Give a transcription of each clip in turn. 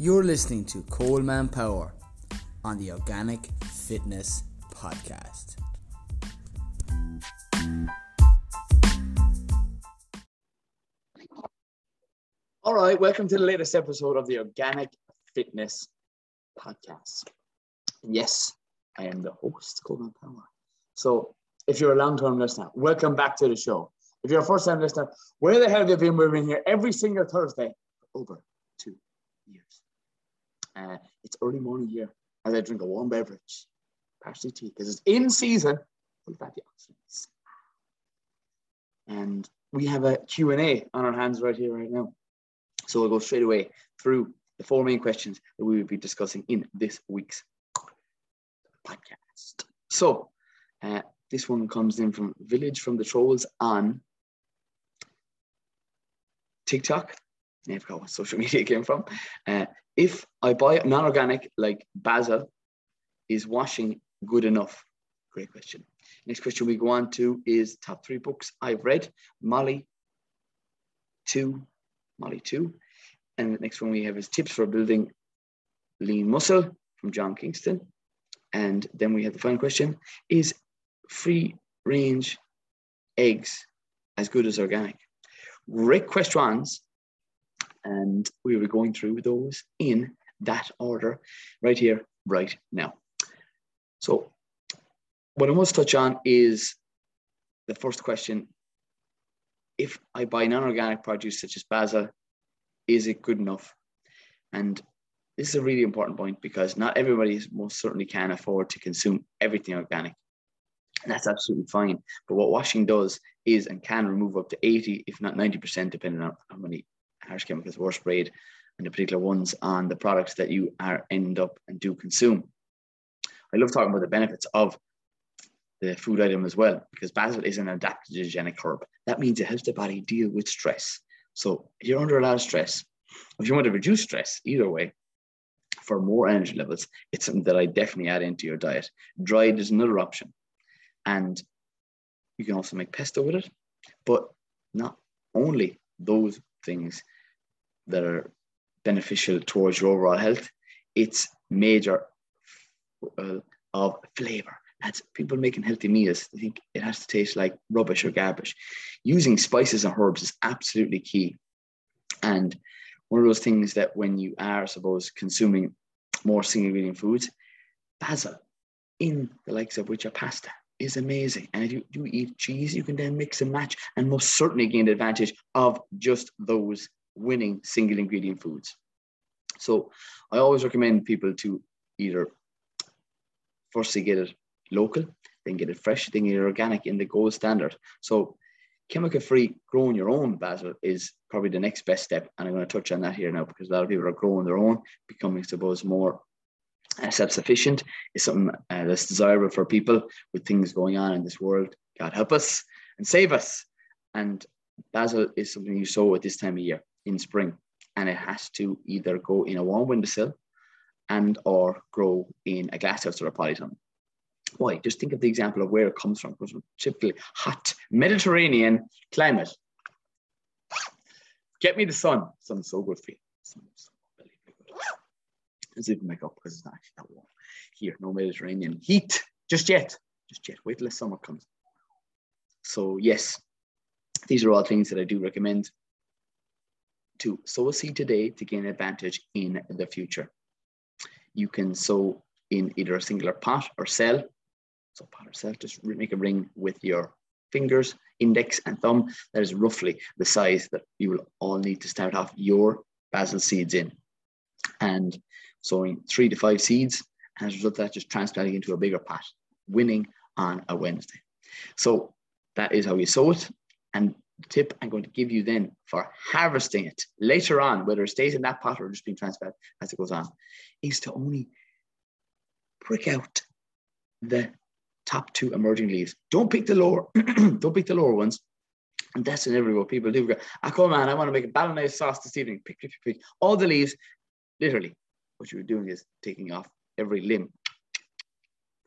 You're listening to Coleman Power on the Organic Fitness Podcast. All right, welcome to the latest episode of the Organic Fitness Podcast. Yes, I am the host, Coleman Power. So, if you're a long term listener, welcome back to the show. If you're a first time listener, where the hell have you been? We've been here every single Thursday for over two years. Uh, it's early morning here as I drink a warm beverage, partially tea, because it's in season antioxidants. And we have a Q&A on our hands right here, right now. So we'll go straight away through the four main questions that we will be discussing in this week's podcast. So uh, this one comes in from Village from the Trolls on TikTok. I forgot what social media came from. Uh, if I buy non-organic like basil, is washing good enough? Great question. Next question we go on to is top three books I've read. Molly, two, Molly two. And the next one we have is tips for building lean muscle from John Kingston. And then we have the final question is free range eggs as good as organic? Great questions. And we be going through those in that order right here, right now. So, what I want to touch on is the first question. If I buy non organic produce such as basil, is it good enough? And this is a really important point because not everybody most certainly can afford to consume everything organic. And that's absolutely fine. But what washing does is and can remove up to 80, if not 90%, depending on how many harsh chemicals were sprayed and the particular ones on the products that you are end up and do consume. I love talking about the benefits of the food item as well, because basil is an adaptogenic herb. That means it helps the body deal with stress. So if you're under a lot of stress, if you want to reduce stress, either way, for more energy levels, it's something that I definitely add into your diet. Dried is another option. And you can also make pesto with it, but not only those things that are beneficial towards your overall health, it's major uh, of flavor. That's people making healthy meals. They think it has to taste like rubbish or garbage. Using spices and herbs is absolutely key. And one of those things that when you are, I suppose, consuming more single ingredient foods, basil in the likes of which are pasta is amazing. And if you do eat cheese, you can then mix and match and most certainly gain the advantage of just those winning single ingredient foods. So I always recommend people to either firstly get it local, then get it fresh, then get it organic in the gold standard. So chemical free growing your own basil is probably the next best step. And I'm going to touch on that here now because a lot of people are growing their own, becoming, I suppose, more uh, self-sufficient is something uh, that's desirable for people with things going on in this world. God help us and save us. And basil is something you sow at this time of year in spring, and it has to either go in a warm windowsill and or grow in a glasshouse or a polytunnel. Why? Just think of the example of where it comes from. Because typically hot Mediterranean climate. Get me the sun. Sun's so good for you. Sun's Let's even make up because it's not actually that warm. Here, no Mediterranean heat just yet. Just yet. Wait till the summer comes. So yes, these are all things that I do recommend to sow a seed today to gain advantage in the future. You can sow in either a singular pot or cell. So pot or cell, just make a ring with your fingers, index and thumb. That is roughly the size that you will all need to start off your basil seeds in. And sowing three to five seeds, and as a result of that, just transplanting into a bigger pot, winning on a Wednesday. So that is how you sow it. And tip I'm going to give you then for harvesting it later on, whether it stays in that pot or just being transplanted as it goes on, is to only prick out the top two emerging leaves. Don't pick the lower, don't pick the lower ones. And that's in every what people do. Go, ah, come on, I want to make a bolognese sauce this evening. Pick, pick, pick, pick. All the leaves, literally, what you're doing is taking off every limb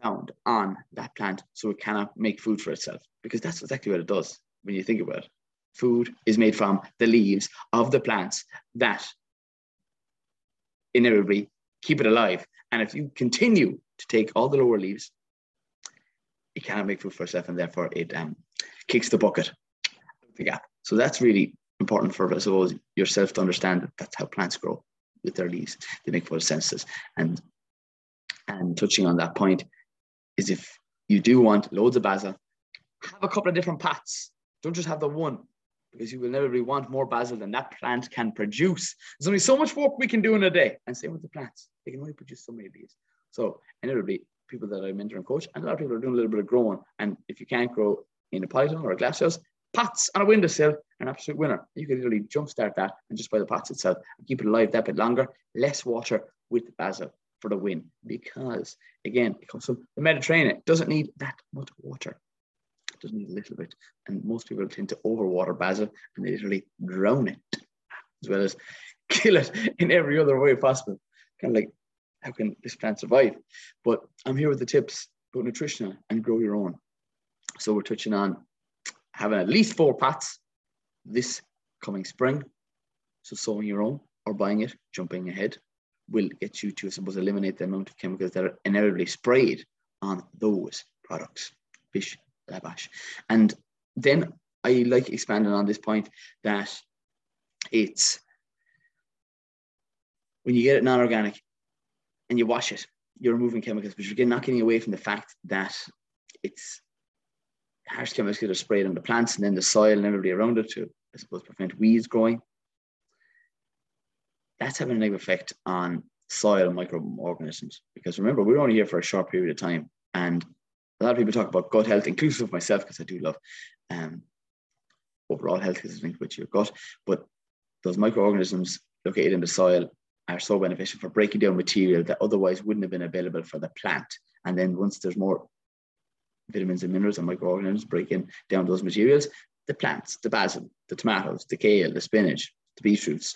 found on that plant so it cannot make food for itself. Because that's exactly what it does when you think about it. Food is made from the leaves of the plants that inevitably keep it alive. And if you continue to take all the lower leaves, it cannot make food for itself, and therefore it um, kicks the bucket, the gap. So that's really important for, I suppose, yourself to understand that that's how plants grow with their leaves. They make photosynthesis. And and touching on that point is if you do want loads of basil, have a couple of different pots. Don't just have the one because you will never really want more basil than that plant can produce. There's only so much work we can do in a day. And same with the plants. They can only produce so many these. So inevitably, people that I mentor and coach, and a lot of people are doing a little bit of growing. And if you can't grow in a polytunnel or a glass house, pots on a windowsill an absolute winner. You can literally jumpstart that and just buy the pots itself and keep it alive that bit longer, less water with basil for the win. Because again, it comes from the Mediterranean. It doesn't need that much water. Doesn't need a little bit. And most people tend to overwater basil and literally drown it, as well as kill it in every other way possible. Kind of like, how can this plant survive? But I'm here with the tips about nutrition and grow your own. So we're touching on having at least four pots this coming spring. So sowing your own or buying it, jumping ahead, will get you to, I suppose, eliminate the amount of chemicals that are inevitably sprayed on those products. Bish And then I like expanding on this point that it's when you get it non-organic and you wash it, you're removing chemicals, but you're not getting away from the fact that it's harsh chemicals that are sprayed on the plants and then the soil and everybody around it to, I suppose, prevent weeds growing. That's having a negative effect on soil microorganisms. Because remember, we're only here for a short period of time. And a lot of people talk about gut health, inclusive of myself, because I do love um, overall health because it's linked with your gut. But those microorganisms located in the soil are so beneficial for breaking down material that otherwise wouldn't have been available for the plant. And then once there's more vitamins and minerals and microorganisms breaking down those materials, the plants, the basil, the tomatoes, the kale, the spinach, the beetroots,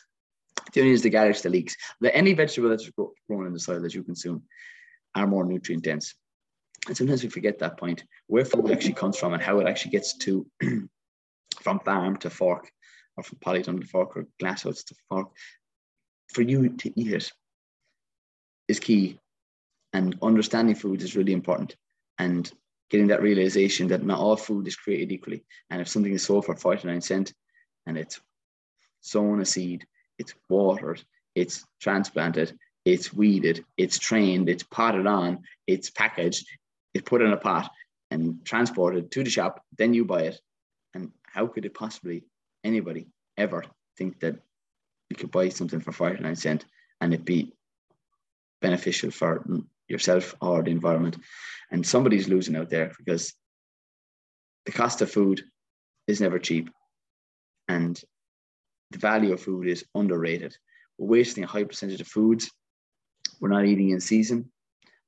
the onions, the garlic, the leeks, the, any vegetable that's grown in the soil that you consume are more nutrient dense. And sometimes we forget that point, where food actually comes from and how it actually gets to from farm to fork or from polytunnel to fork or glasshouse to fork. For you to eat it is key. And understanding food is really important. And getting that realization that not all food is created equally. And if something is sold for 49 cents and it's sown a seed, it's watered, it's transplanted, it's weeded, it's trained, it's potted on, it's packaged, it's put in a pot and transported to the shop, then you buy it. And how could it possibly anybody ever think that you could buy something for 49 cents and it be beneficial for yourself or the environment. And somebody's losing out there because the cost of food is never cheap. And the value of food is underrated. We're wasting a high percentage of foods. We're not eating in season.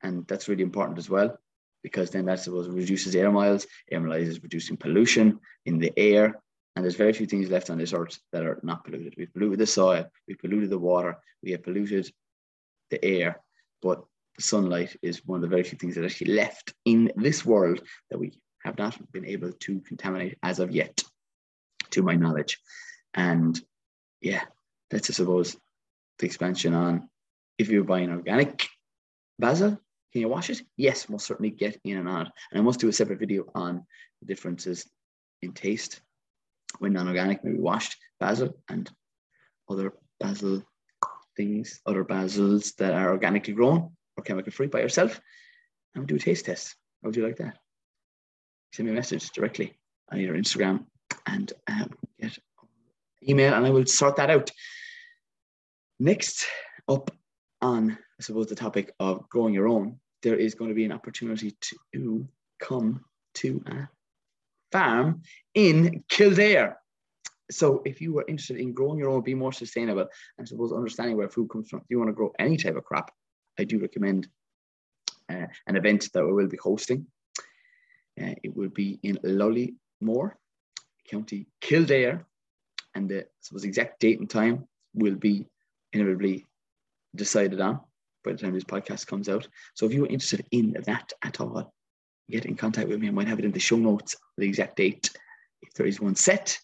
And that's really important as well, because then that suppose reduces air miles. Air miles is reducing pollution in the air. And there's very few things left on this earth that are not polluted. We've polluted the soil, we've polluted the water, we have polluted the air, but sunlight is one of the very few things that actually left in this world that we have not been able to contaminate as of yet, to my knowledge. And yeah, that's I suppose the expansion on if you're buying organic basil, can you wash it? Yes, most certainly get in and out. And I must do a separate video on the differences in taste when non-organic, maybe washed basil and other basil things, other basils that are organically grown or chemical free by yourself and do a taste test. How would you like that? Send me a message directly on either Instagram and um, get email and I will sort that out. Next up on, I suppose, the topic of growing your own, there is going to be an opportunity to come to a farm in Kildare. So if you are interested in growing your own, be more sustainable, and I suppose understanding where food comes from, if you want to grow any type of crop, I do recommend uh, an event that we will be hosting. Uh, it will be in Lullymore, County Kildare, and the suppose exact date and time will be inevitably decided on by the time this podcast comes out. So if you're interested in that at all, get in contact with me. I might have it in the show notes, the exact date, if there is one set.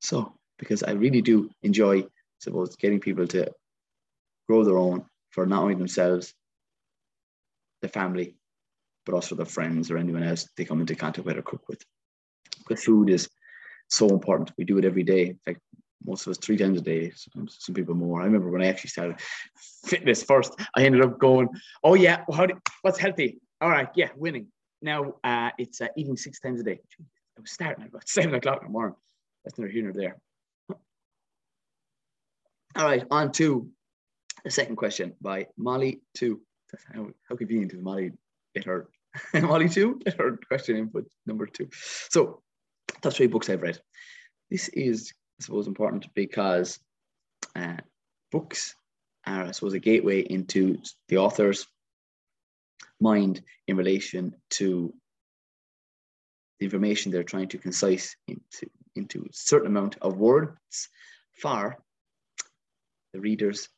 So because I really do enjoy, suppose, getting people to grow their own for not only themselves, the family, but also their friends or anyone else they come into contact with or cook with. Because food is so important. We do it every day. In fact, most of us three times a day, some, some people more. I remember when I actually started fitness first, I ended up going, oh yeah, how do, what's healthy? All right, yeah, winning. Now uh, it's uh, eating six times a day. I was starting at about seven o'clock in the morning. That's neither here nor there. All right, on to the second question by Molly two. How, how convenient is Molly get her Molly two get her question input number two. So that's three books I've read. This is, I suppose, important because uh, books are, I suppose, a gateway into the author's mind in relation to the information they're trying to concise into, into a certain amount of words for the readers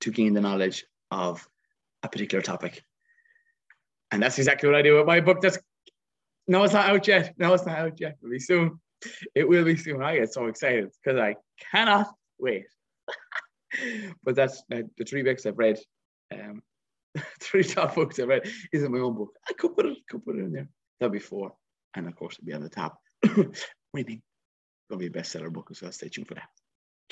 to gain the knowledge of a particular topic. And that's exactly what I do with my book. That's no, it's not out yet. No, it's not out yet. It'll be soon. It will be soon. I get so excited because I cannot wait. but that's uh, the three books I've read. Um, three top books I've read isn't my own book. I could put it, could put it in there. That'll be four, and of course it'll be on the top. Winning, gonna be a bestseller book as well. Stay tuned for that.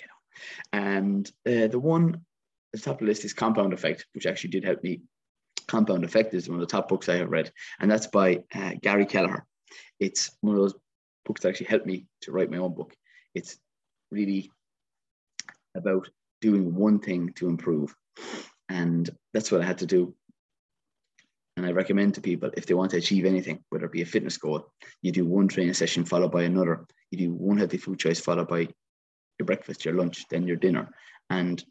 You know, and uh, the one the top of the list is Compound Effect, which actually did help me Compound Effect is one of the top books I have read, and that's by uh, Gary Kelleher. It's one of those books actually helped me to write my own book. It's really about doing one thing to improve, and that's what I had to do. And I recommend to people if they want to achieve anything, whether it be a fitness goal, you do one training session followed by another. You do one healthy food choice followed by your breakfast, your lunch, then your dinner, and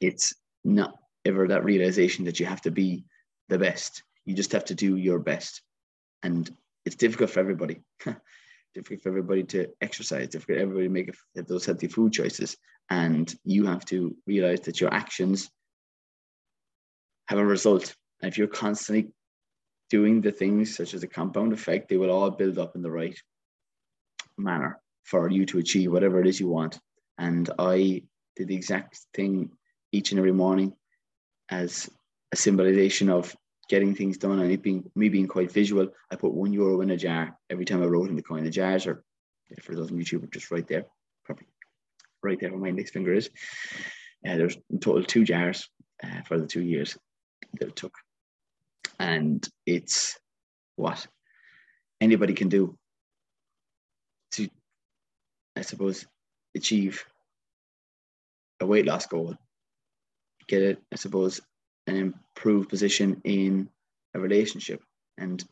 it's not ever that realization that you have to be the best. You just have to do your best. And it's difficult for everybody. difficult for everybody to exercise, difficult for everybody to make those healthy food choices. And you have to realize that your actions have a result. And if you're constantly doing the things such as a compound effect, they will all build up in the right manner for you to achieve whatever it is you want. And I did the exact thing each and every morning as a symbolization of getting things done and it being me being quite visual. I put one euro in a jar every time I wrote in the coin. The jars are for those on YouTube, just right there, probably right there where my index finger is. Uh, there's total two jars uh, for the two years that it took, and it's what anybody can do to, I suppose, achieve a weight loss goal get it, I suppose, an improved position in a relationship and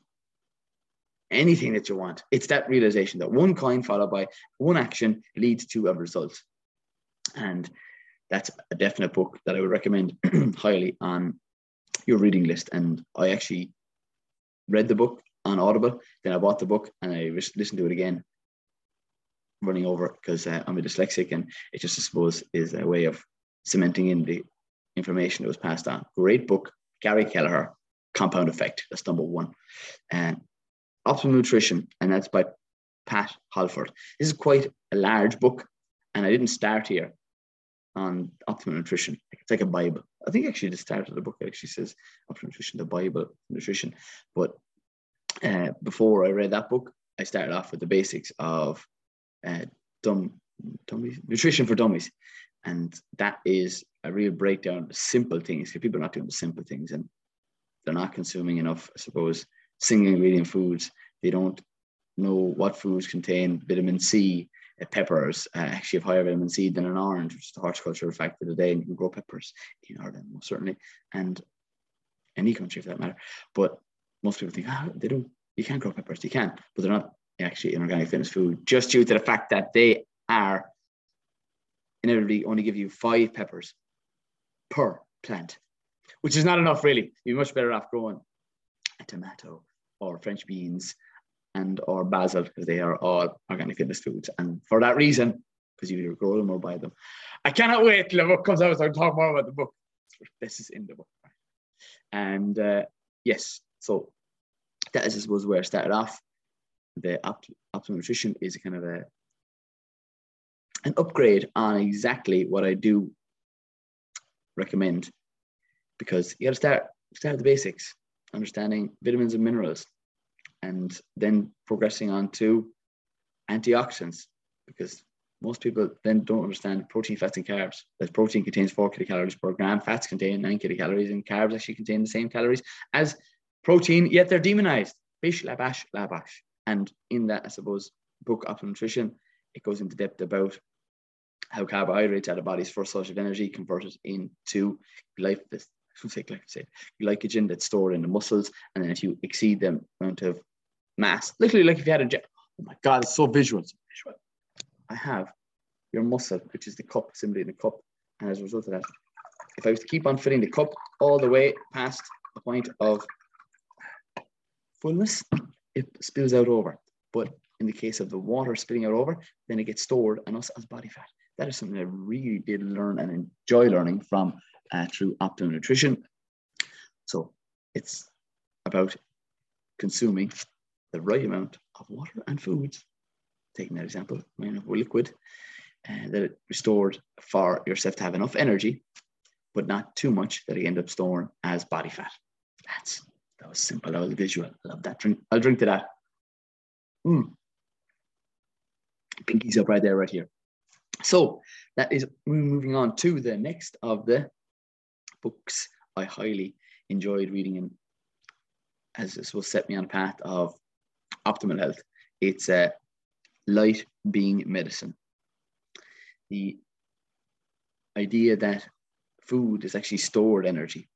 anything that you want. It's that realization that one coin followed by one action leads to a result. And that's a definite book that I would recommend highly on your reading list. And I actually read the book on Audible, then I bought the book and I listened to it again, running over because uh, I'm a dyslexic, and it just, I suppose, is a way of cementing in the information that was passed on. Great book, Gary Kelleher, Compound Effect. That's number one. And Optimal Nutrition, and that's by Pat Holford. This is quite a large book, and I didn't start here on optimal Nutrition. It's like a Bible. I think actually the start of the book actually says optimal Nutrition, the Bible Nutrition. But uh, before I read that book, I started off with the basics of uh, dumb, dummies, nutrition for dummies, and that is a real breakdown of simple things because people are not doing the simple things and they're not consuming enough, I suppose, single ingredient foods. They don't know what foods contain vitamin C. Uh, peppers uh, actually have higher vitamin C than an orange, which is the horticultural fact of the day. And you can grow peppers in Ireland, most certainly, and any country for that matter. But most people think, oh, they don't, you can't grow peppers. You can, but they're not actually an organic fitness food just due to the fact that they are inevitably only give you five peppers per plant, which is not enough really. You're much better off growing a tomato or French beans and or basil because they are all organic fitness foods. And for that reason, because you either grow them or buy them. I cannot wait till the book comes out so I can talk more about the book. This is in the book. And uh, yes, so that is, I suppose, where I started off. The optimal nutrition is kind of a an upgrade on exactly what I do recommend because you got to start start the basics, understanding vitamins and minerals, and then progressing on to antioxidants because most people then don't understand protein, fats, and carbs. That protein contains four kilocalories per gram, fats contain nine kilocalories, and carbs actually contain the same calories as protein, yet they're demonized. Bish, labash, labash. And in that, I suppose, book Optimum Nutrition, it goes into depth about how carbohydrates are the body's first source of energy converted into glycogen that's stored in the muscles. And then if you exceed the amount of mass, literally like if you had a jet, oh my God, it's so visual. So visual. I have your muscle, which is the cup, simply the cup. And as a result of that, if I was to keep on filling the cup all the way past the point of fullness, it spills out over. But in the case of the water spilling out over, then it gets stored and us as body fat. That is something I really did learn and enjoy learning from uh, through Optimal nutrition. So it's about consuming the right amount of water and foods. Taking that example, of liquid uh, that it restored for yourself to have enough energy, but not too much that you end up storing as body fat. That's that was simple. That was visual. I love that drink. I'll drink to that. Mm. Pinkies up right there, right here. So that is moving on to the next of the books I highly enjoyed reading and as this will set me on a path of optimal health. It's uh, light being medicine. The idea that food is actually stored energy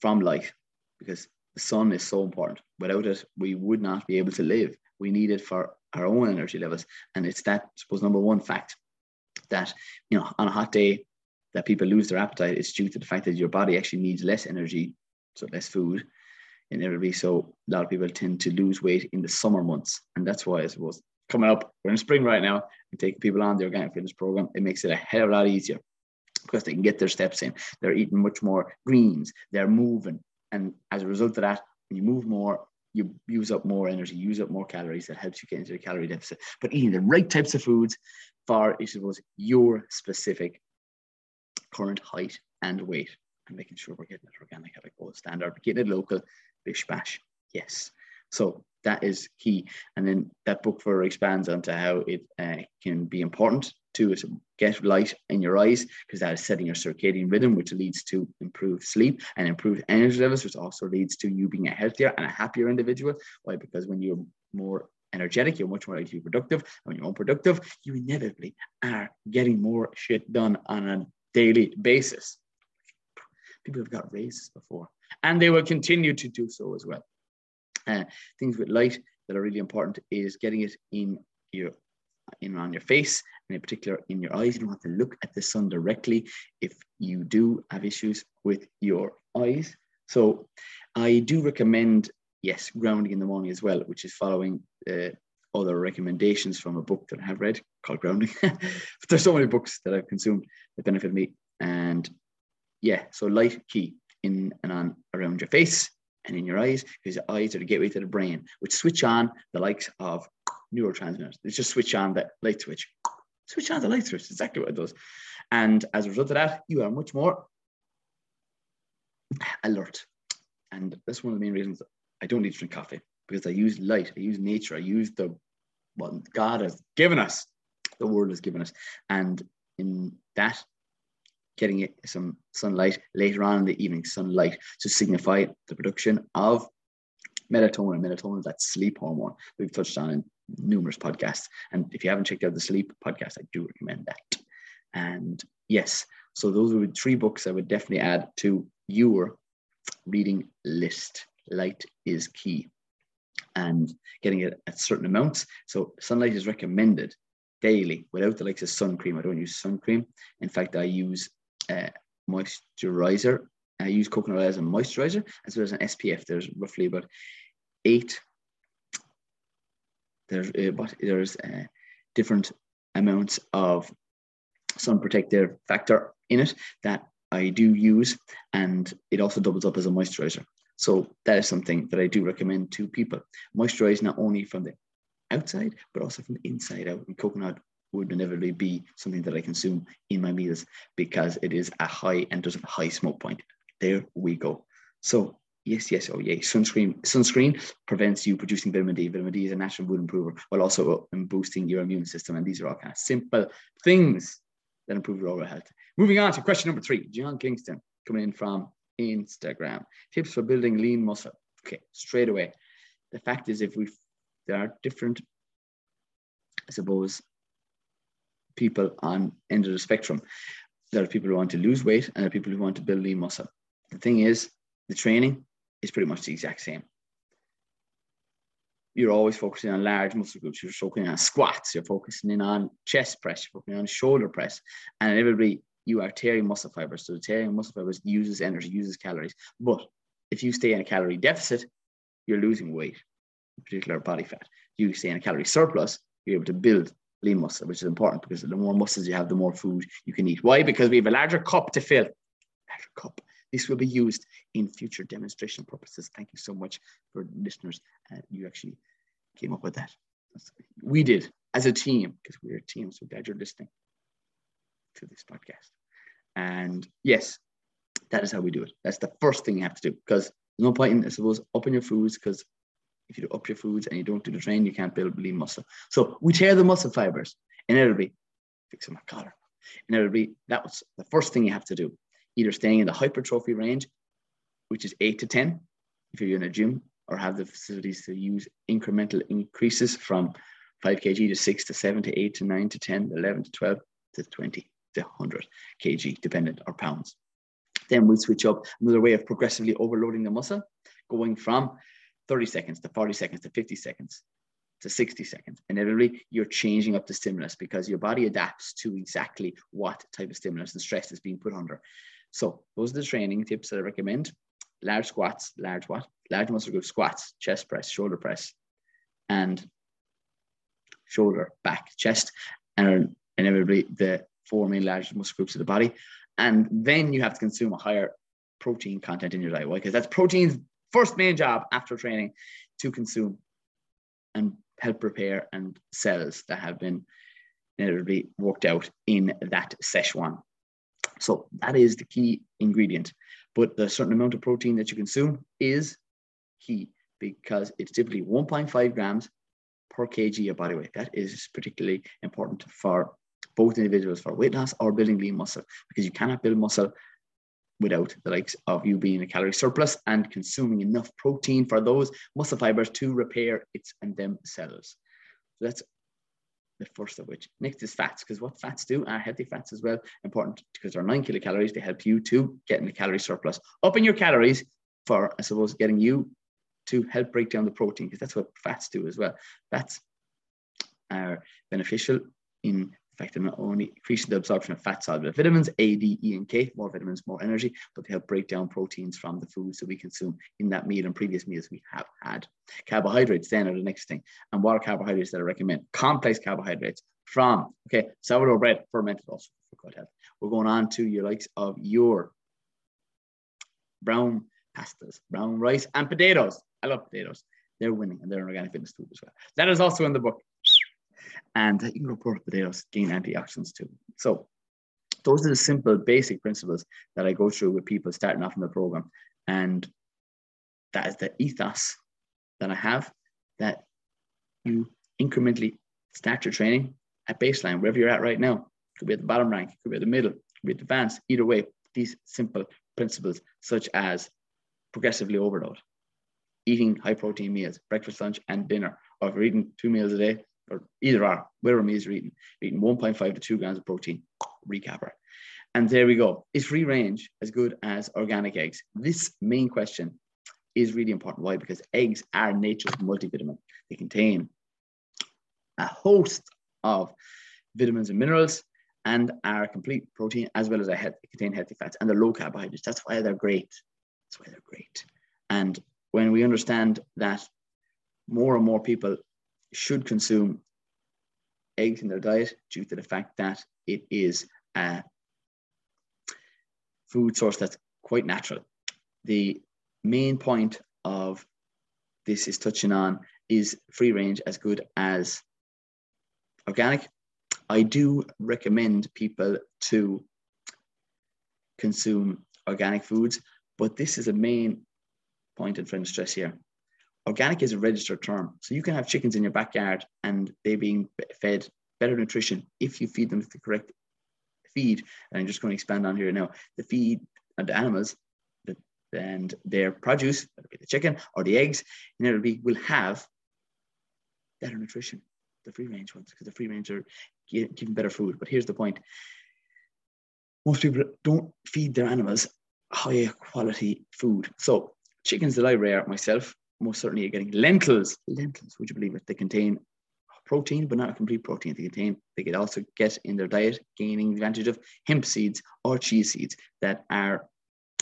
from light because the sun is so important. Without it, we would not be able to live. We need it for our own energy levels. And it's that, I suppose, number one fact that, you know, on a hot day, that people lose their appetite is due to the fact that your body actually needs less energy, so less food inevitably. So a lot of people tend to lose weight in the summer months. And that's why I suppose coming up, we're in spring right now, and taking people on the organic fitness program, it makes it a hell of a lot easier because they can get their steps in. They're eating much more greens, they're moving. And as a result of that, when you move more, you use up more energy, use up more calories. That helps you get into a calorie deficit. But eating the right types of foods for, I suppose, your specific current height and weight, and making sure we're getting it organic at a gold standard, getting it local, bish bash. Yes. So that is key. And then that book further expands onto how it uh, can be important to get light in your eyes because that is setting your circadian rhythm, which leads to improved sleep and improved energy levels, which also leads to you being a healthier and a happier individual. Why? Because when you're more energetic, you're much more likely to be productive. And when you're unproductive, you inevitably are getting more shit done on a daily basis. People have got raises before, and they will continue to do so as well. Uh, things with light that are really important is getting it in your in on your face and in particular in your eyes. You don't have to look at the sun directly if you do have issues with your eyes. So I do recommend, yes, grounding in the morning as well, which is following uh, other recommendations from a book that I have read called Grounding. but There's so many books that I've consumed that benefit me. And yeah, so light key in and on around your face and in your eyes, because your eyes are the gateway to the brain, which switch on the likes of neurotransmitters. It's just switch on that light switch. Switch on the light switch. exactly what it does. And as a result of that, you are much more alert. And that's one of the main reasons I don't need to drink coffee because I use light, I use nature, I use the what God has given us, the world has given us. And in that, getting it some sunlight later on in the evening, sunlight to signify the production of melatonin. Melatonin is that sleep hormone we've touched on in numerous podcasts. And if you haven't checked out the sleep podcast, I do recommend that. And yes, so those would be three books I would definitely add to your reading list. Light is key and getting it at certain amounts. So sunlight is recommended daily without the likes of sun cream. I don't use sun cream. In fact, I use uh, moisturizer. I use coconut oil as a moisturizer as well as an SPF. There's roughly about eight. There's uh, but there's uh, different amounts of sun protective factor in it that I do use, and it also doubles up as a moisturizer. So that is something that I do recommend to people. Moisturize not only from the outside, but also from the inside out. And coconut would inevitably be something that I consume in my meals because it is a high and does a high smoke point. There we go. So yes, yes, oh yeah, sunscreen. Sunscreen prevents you producing vitamin D. Vitamin D is a natural mood improver while also um, boosting your immune system. And these are all kind of simple things that improve your overall health. Moving on to question number three, John Kingston coming in from Instagram. Tips for building lean muscle. Okay, straight away. The fact is, if we there are different, I suppose, people on end of the spectrum. There are people who want to lose weight and there are people who want to build lean muscle. The thing is, the training is pretty much the exact same. You're always focusing on large muscle groups. You're focusing on squats. You're focusing in on chest press. You're focusing on shoulder press. And everybody, you are tearing muscle fibers. So the tearing muscle fibers uses energy, uses calories. But if you stay in a calorie deficit, you're losing weight, in particular body fat. You stay in a calorie surplus, you're able to build lean muscle, which is important because the more muscles you have, the more food you can eat. Why? Because we have a larger cup to fill. Larger cup. This will be used in future demonstration purposes. Thank you so much for listeners. Uh, you actually came up with that. We did as a team because we're a team. So glad you're listening to this podcast. And yes, that is how we do it. That's the first thing you have to do because there's no point in, I suppose, upping your foods because if you do up your foods and you don't do the training, you can't build lean muscle. So we tear the muscle fibers, inevitably, fixing my collar. Inevitably, that was the first thing you have to do. Either staying in the hypertrophy range, which is eight to 10, if you're in a gym, or have the facilities to use incremental increases from 5 kg to 6 to 7 to 8 to 9 to 10, 11 to 12 to 20 to 100 kg, dependent or pounds. Then we switch up another way of progressively overloading the muscle, going from 30 seconds to 40 seconds to 50 seconds to 60 seconds. And inevitably, you're changing up the stimulus because your body adapts to exactly what type of stimulus and stress is being put under. So those are the training tips that I recommend. Large squats, large what? Large muscle group squats, chest press, shoulder press, and shoulder, back, chest, and inevitably the four main large muscle groups of the body. And then you have to consume a higher protein content in your diet. Why? Because that's protein's first main job after training to consume and help repair and cells that have been inevitably worked out in that Szechuan. So that is the key ingredient. But the certain amount of protein that you consume is key because it's typically 1.5 grams per kg of body weight. That is particularly important for both individuals for weight loss or building lean muscle because you cannot build muscle without the likes of you being a calorie surplus and consuming enough protein for those muscle fibers to repair its and themselves. So that's the first of which. Next is fats, because what fats do are healthy fats as well, important because they're nine kilocalories. They help you to get in the calorie surplus. Up in your calories for, I suppose, getting you to help break down the protein, because that's what fats do as well. Fats are beneficial in effect not only increasing the absorption of fat soluble vitamins A, D, E, and K, more vitamins, more energy, but they help break down proteins from the foods that we consume in that meal and previous meals we have had. Carbohydrates then are the next thing. And what are carbohydrates that I recommend? Complex carbohydrates from, okay, sourdough bread, fermented also for good health. We're going on to your likes of your brown pastas, brown rice, and potatoes. I love potatoes. They're winning and they're an organic fitness food as well. That is also in the book and you can report potatoes gain antioxidants too. So those are the simple basic principles that I go through with people starting off in the program. And that is the ethos that I have that you incrementally start your training at baseline, wherever you're at right now. Could be at the bottom rank, could be at the middle, could be advanced. Either way, these simple principles, such as progressively overload, eating high protein meals, breakfast, lunch, and dinner, or if you're eating two meals a day, or either are, whatever meals you're eating, eating 1.5 to 2 grams of protein, recapper. And there we go. Is free range as good as organic eggs? This main question is really important. Why? Because eggs are nature's multivitamin. They contain a host of vitamins and minerals and are complete protein as well as a health, contain healthy fats and they're low carbohydrates. That's why they're great. That's why they're great. And when we understand that more and more people should consume eggs in their diet due to the fact that it is a food source that's quite natural. The main point of this is touching on is free range as good as organic I do recommend people to consume organic foods, but this is a main point I'm trying stress here. Organic is a registered term. So you can have chickens in your backyard and they're being fed better nutrition if you feed them the correct feed. And I'm just going to expand on here now. The feed of the animals and their produce, whether it be the chicken or the eggs, and be will have better nutrition, the free range ones, because the free range are giving better food. But here's the point: most people don't feed their animals high quality food. So chickens that I rear myself, most certainly you're getting lentils. Lentils, would you believe it? They contain protein, but not a complete protein. They contain, they could also get in their diet, gaining the advantage of hemp seeds or chia seeds that are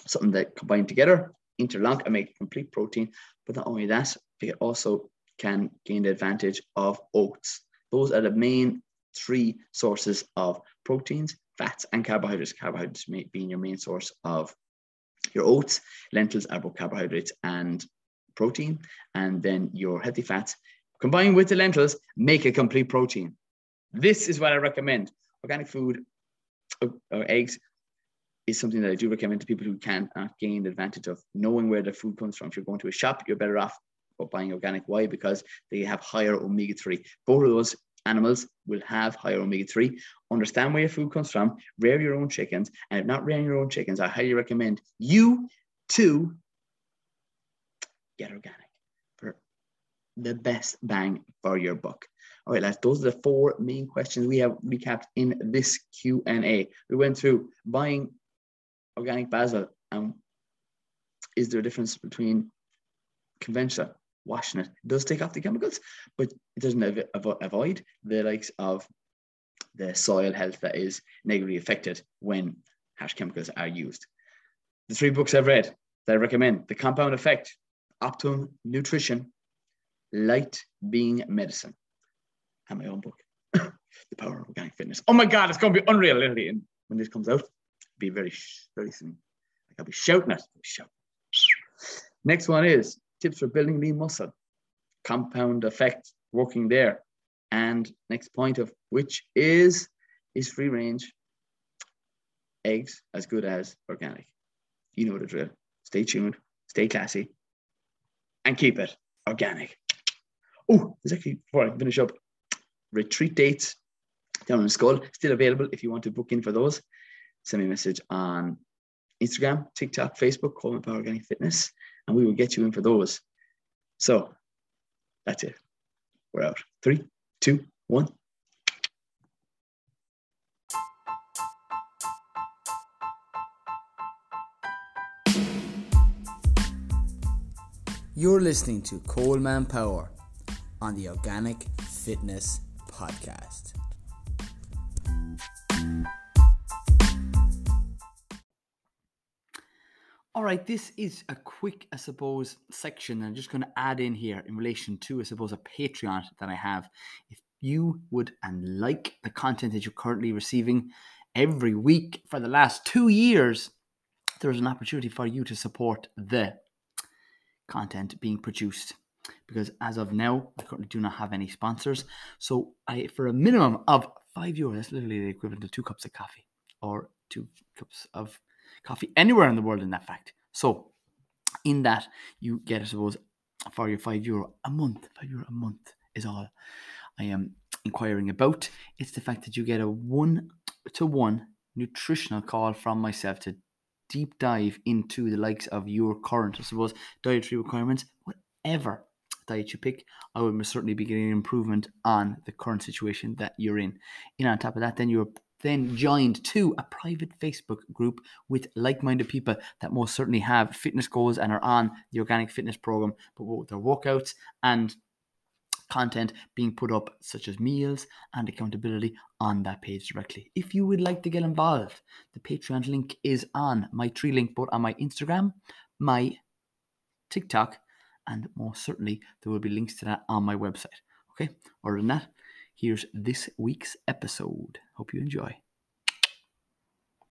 something that combine together, interlock and make complete protein. But not only that, they also can gain the advantage of oats. Those are the main three sources of proteins, fats, and carbohydrates. Carbohydrates being your main source of your oats. Lentils are both carbohydrates and protein. And then your healthy fats combined with the lentils make a complete protein. This is what I recommend. Organic food, or uh, uh, eggs, is something that I do recommend to people who can not uh, gain the advantage of knowing where the food comes from. If you're going to a shop, you're better off buying organic. Why? Because they have higher omega 3. Both of those animals will have higher omega 3. Understand where your food comes from, rear your own chickens. And if not rearing your own chickens, I highly recommend you to get organic for the best bang for your buck. All right, lads, those are the four main questions we have recapped in this Q&A. We went through buying organic basil and is there a difference between conventional washing it. It does take off the chemicals, but it doesn't av- avoid the likes of the soil health that is negatively affected when harsh chemicals are used. The three books I've read that I recommend The Compound Effect, Optimum Nutrition, Light Being Medicine, and my own book, The Power of Organic Fitness. Oh my God, it's going to be unreal, literally. And when this comes out, be very, very soon. Like I'll be shouting it. Shout. Next one is tips for building lean muscle, compound effect working there. And next point of which is is free range eggs as good as organic. You know the drill. Stay tuned, stay classy, and keep it organic. Oh, there's actually before I finish up, retreat dates down in Schull still available if you want to book in for those. Send me a message on Instagram, TikTok, Facebook, Coleman Power Organic Fitness and we will get you in for those. So that's it. We're out. Three, two, one. You're listening to Coleman Power on the Organic Fitness Podcast. All right, this is a quick, I suppose, section that I'm just going to add in here in relation to, I suppose, a Patreon that I have. If you would and like the content that you're currently receiving every week for the last two years, there's an opportunity for you to support the content being produced. Because as of now, I currently do not have any sponsors. So I, for a minimum of five euros, that's literally the equivalent of two cups of coffee or two cups of coffee anywhere in the world in that fact. So in that you get, I suppose, for your five euro a month, five euro a month is all I am inquiring about. It's the fact that you get a one to one nutritional call from myself to deep dive into the likes of your current, I suppose, dietary requirements, whatever diet you pick, I will certainly be getting an improvement on the current situation that you're in. And on top of that, then you're then joined to a private Facebook group with like minded people that most certainly have fitness goals and are on the organic fitness program, but with their workouts and content being put up, such as meals and accountability, on that page directly. If you would like to get involved, the Patreon link is on my tree link, both on my Instagram, my TikTok, and most certainly there will be links to that on my website. Okay, other than that, here's this week's episode. Hope you enjoy.